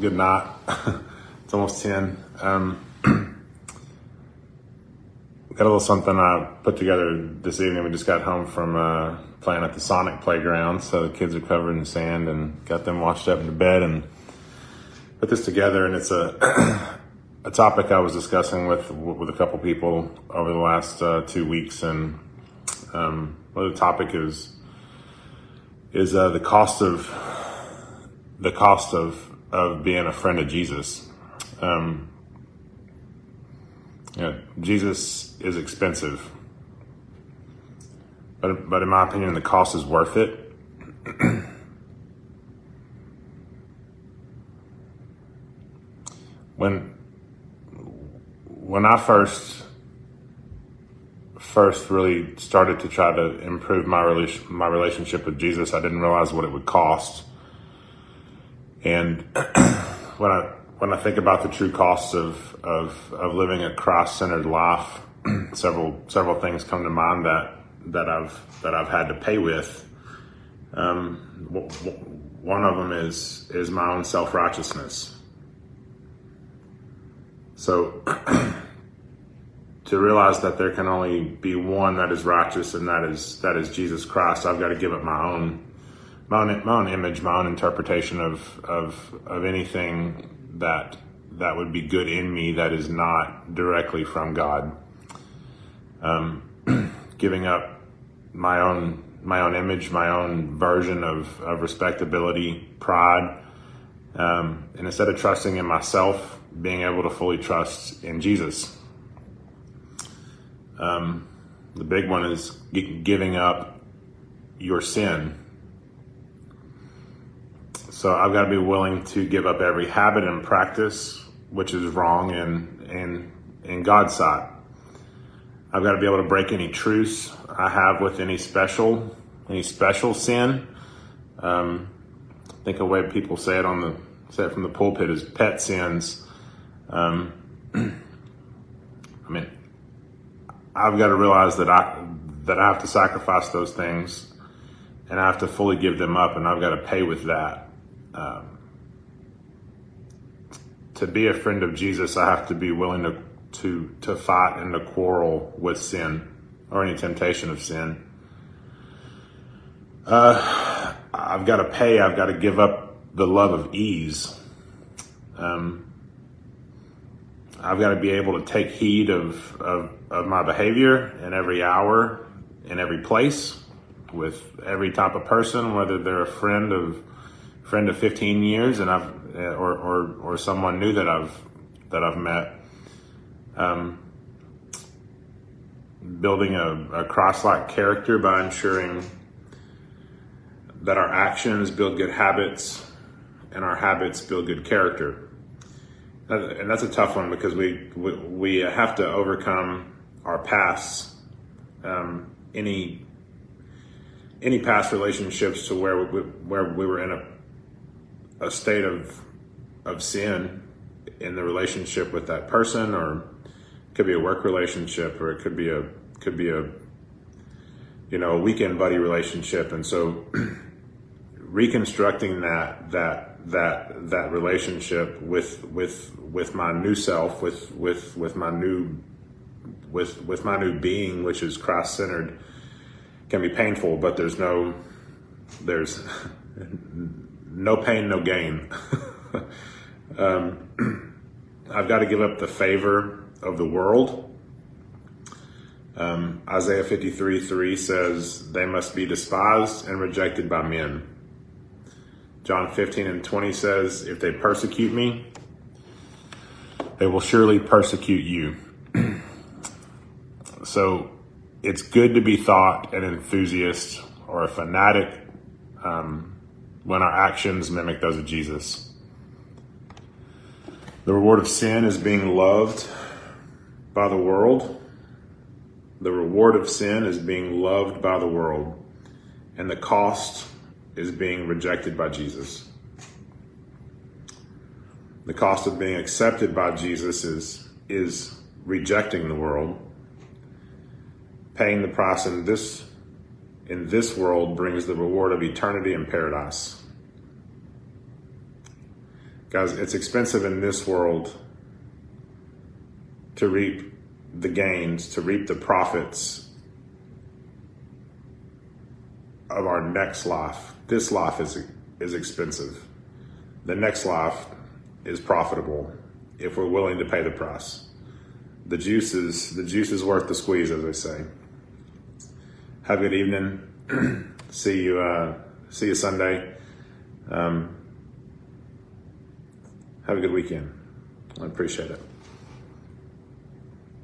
good night. it's almost 10. Um, got a little something I put together this evening. We just got home from uh, playing at the Sonic playground, so the kids are covered in sand and got them washed up into bed and put this together. And it's a a topic I was discussing with with a couple people over the last uh, two weeks, and um, well, the topic is is uh, the cost of the cost of of being a friend of Jesus. Um, know, Jesus is expensive, but but in my opinion, the cost is worth it. when when I first first really started to try to improve my my relationship with Jesus, I didn't realize what it would cost. And when I when I think about the true costs of of, of living a Christ centered life, several several things come to mind that that I've that I've had to pay with. Um, one of them is is my own self righteousness. So to realize that there can only be one that is righteous, and that is that is Jesus Christ. I've got to give up my own my own, my own image, my own interpretation of of of anything that that would be good in me that is not directly from God. Um, giving up my own my own image, my own version of, of respectability, pride, um, and instead of trusting in myself, being able to fully trust in Jesus. Um, the big one is giving up your sin so I've got to be willing to give up every habit and practice which is wrong in in in God's sight. I've got to be able to break any truce I have with any special any special sin. Um, I think a way people say it on the say it from the pulpit is pet sins. Um, I mean, I've got to realize that I that I have to sacrifice those things, and I have to fully give them up, and I've got to pay with that um, to be a friend of Jesus, I have to be willing to to to fight and to quarrel with sin or any temptation of sin. Uh, I've got to pay. I've got to give up the love of ease. Um, I've got to be able to take heed of, of, of my behavior in every hour, in every place, with every type of person, whether they're a friend of friend of 15 years and I've or or, or someone new that I've that I've met um, building a, a Christ-like character by ensuring that our actions build good habits and our habits build good character. And that's a tough one because we we, we have to overcome our past um, any any past relationships to where we, where we were in a a state of of sin in the relationship with that person or it could be a work relationship or it could be a could be a you know a weekend buddy relationship. And so reconstructing that that that that relationship with with with my new self with with with my new with with my new being which is Christ centered can be painful but there's no there's no pain, no gain. um, I've got to give up the favor of the world. Um, Isaiah 53 3 says, They must be despised and rejected by men. John 15 and 20 says, If they persecute me, they will surely persecute you. so it's good to be thought an enthusiast or a fanatic. Um, when our actions mimic those of Jesus. The reward of sin is being loved by the world. The reward of sin is being loved by the world. And the cost is being rejected by Jesus. The cost of being accepted by Jesus is, is rejecting the world. Paying the price in this in this world brings the reward of eternity in paradise. Guys, it's expensive in this world to reap the gains, to reap the profits of our next life. This life is is expensive. The next life is profitable if we're willing to pay the price. The juice is the juice is worth the squeeze, as they say. Have a good evening. see you. Uh, see you Sunday. Um, have a good weekend. I appreciate it.